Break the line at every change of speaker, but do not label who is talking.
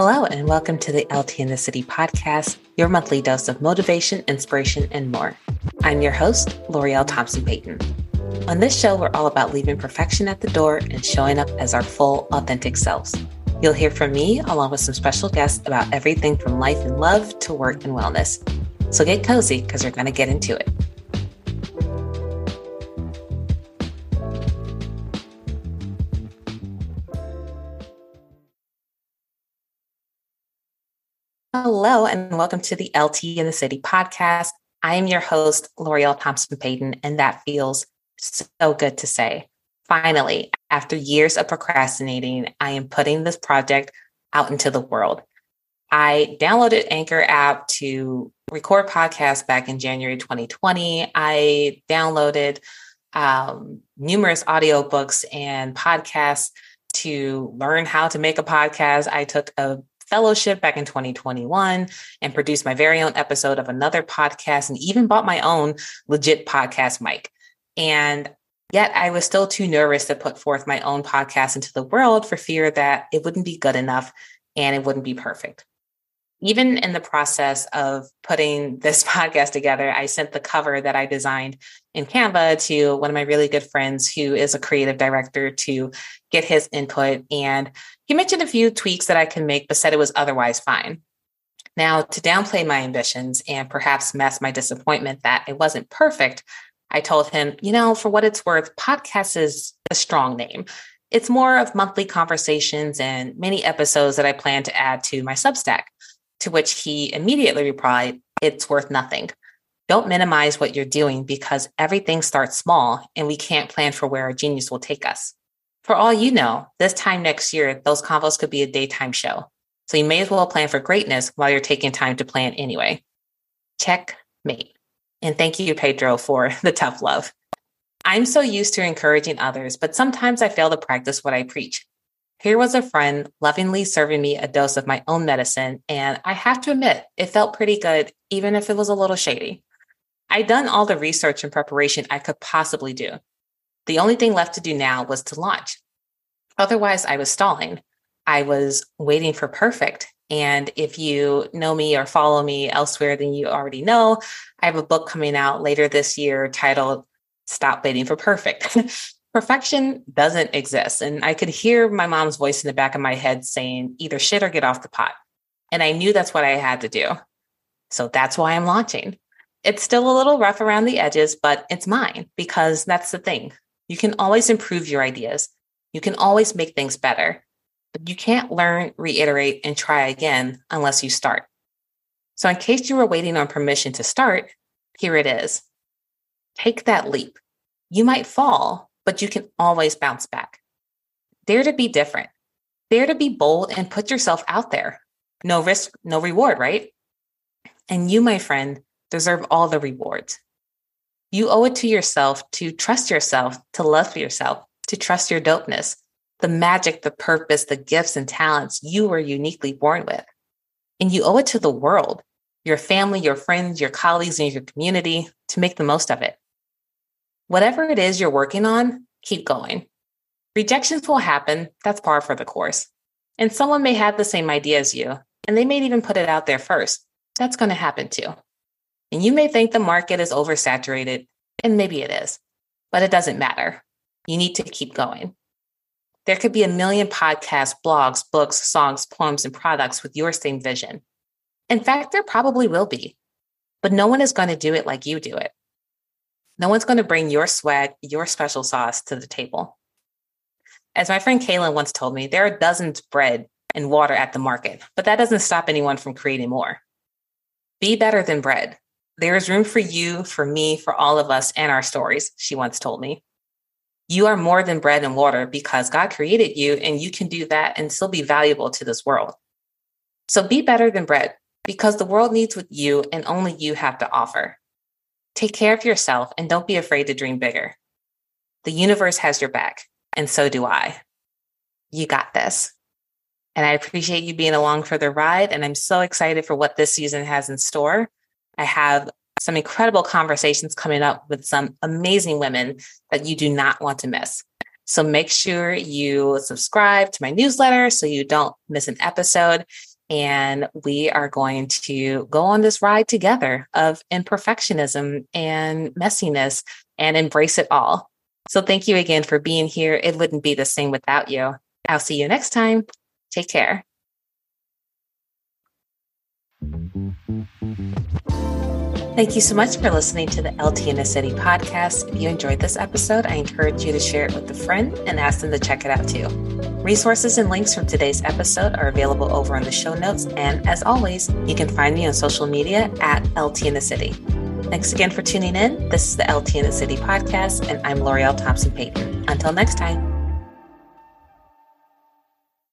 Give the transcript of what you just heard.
Hello, and welcome to the LT in the City podcast, your monthly dose of motivation, inspiration, and more. I'm your host, L'Oreal Thompson Payton. On this show, we're all about leaving perfection at the door and showing up as our full, authentic selves. You'll hear from me, along with some special guests, about everything from life and love to work and wellness. So get cozy because we're going to get into it. Hello, and welcome to the LT in the City podcast. I am your host, L'Oreal Thompson Payton, and that feels so good to say. Finally, after years of procrastinating, I am putting this project out into the world. I downloaded Anchor app to record podcasts back in January 2020. I downloaded um, numerous audiobooks and podcasts to learn how to make a podcast. I took a fellowship back in 2021 and produced my very own episode of another podcast and even bought my own legit podcast mic. And yet I was still too nervous to put forth my own podcast into the world for fear that it wouldn't be good enough and it wouldn't be perfect even in the process of putting this podcast together, I sent the cover that I designed in Canva to one of my really good friends who is a creative director to get his input. And he mentioned a few tweaks that I can make, but said it was otherwise fine. Now, to downplay my ambitions and perhaps mask my disappointment that it wasn't perfect, I told him, you know, for what it's worth, podcast is a strong name. It's more of monthly conversations and many episodes that I plan to add to my Substack. To which he immediately replied, It's worth nothing. Don't minimize what you're doing because everything starts small and we can't plan for where our genius will take us. For all you know, this time next year, those convos could be a daytime show. So you may as well plan for greatness while you're taking time to plan anyway. Checkmate. And thank you, Pedro, for the tough love. I'm so used to encouraging others, but sometimes I fail to practice what I preach. Here was a friend lovingly serving me a dose of my own medicine, and I have to admit, it felt pretty good, even if it was a little shady. I'd done all the research and preparation I could possibly do. The only thing left to do now was to launch. Otherwise, I was stalling. I was waiting for perfect. And if you know me or follow me elsewhere, then you already know I have a book coming out later this year titled Stop Waiting for Perfect. perfection doesn't exist. And I could hear my mom's voice in the back of my head saying, either shit or get off the pot. And I knew that's what I had to do. So that's why I'm launching. It's still a little rough around the edges, but it's mine because that's the thing. You can always improve your ideas. You can always make things better, but you can't learn, reiterate, and try again unless you start. So, in case you were waiting on permission to start, here it is. Take that leap. You might fall, but you can always bounce back. Dare to be different. Dare to be bold and put yourself out there. No risk, no reward, right? And you, my friend, deserve all the rewards. You owe it to yourself to trust yourself, to love yourself, to trust your dopeness, the magic, the purpose, the gifts and talents you were uniquely born with. And you owe it to the world, your family, your friends, your colleagues, and your community to make the most of it. Whatever it is you're working on, keep going. Rejections will happen. That's par for the course. And someone may have the same idea as you, and they may even put it out there first. That's going to happen too. And you may think the market is oversaturated, and maybe it is, but it doesn't matter. You need to keep going. There could be a million podcasts, blogs, books, songs, poems, and products with your same vision. In fact, there probably will be, but no one is going to do it like you do it. No one's going to bring your swag, your special sauce to the table. As my friend Kaylin once told me, there are dozens of bread and water at the market, but that doesn't stop anyone from creating more. Be better than bread. There is room for you, for me, for all of us and our stories, she once told me. You are more than bread and water because God created you and you can do that and still be valuable to this world. So be better than bread because the world needs what you and only you have to offer. Take care of yourself and don't be afraid to dream bigger. The universe has your back, and so do I. You got this. And I appreciate you being along for the ride. And I'm so excited for what this season has in store. I have some incredible conversations coming up with some amazing women that you do not want to miss. So make sure you subscribe to my newsletter so you don't miss an episode. And we are going to go on this ride together of imperfectionism and messiness and embrace it all. So thank you again for being here. It wouldn't be the same without you. I'll see you next time. Take care. Thank you so much for listening to the LT in the City podcast. If you enjoyed this episode, I encourage you to share it with a friend and ask them to check it out too. Resources and links from today's episode are available over on the show notes. And as always, you can find me on social media at LT in the City. Thanks again for tuning in. This is the LT in the City podcast, and I'm L'Oreal Thompson Payton. Until next time.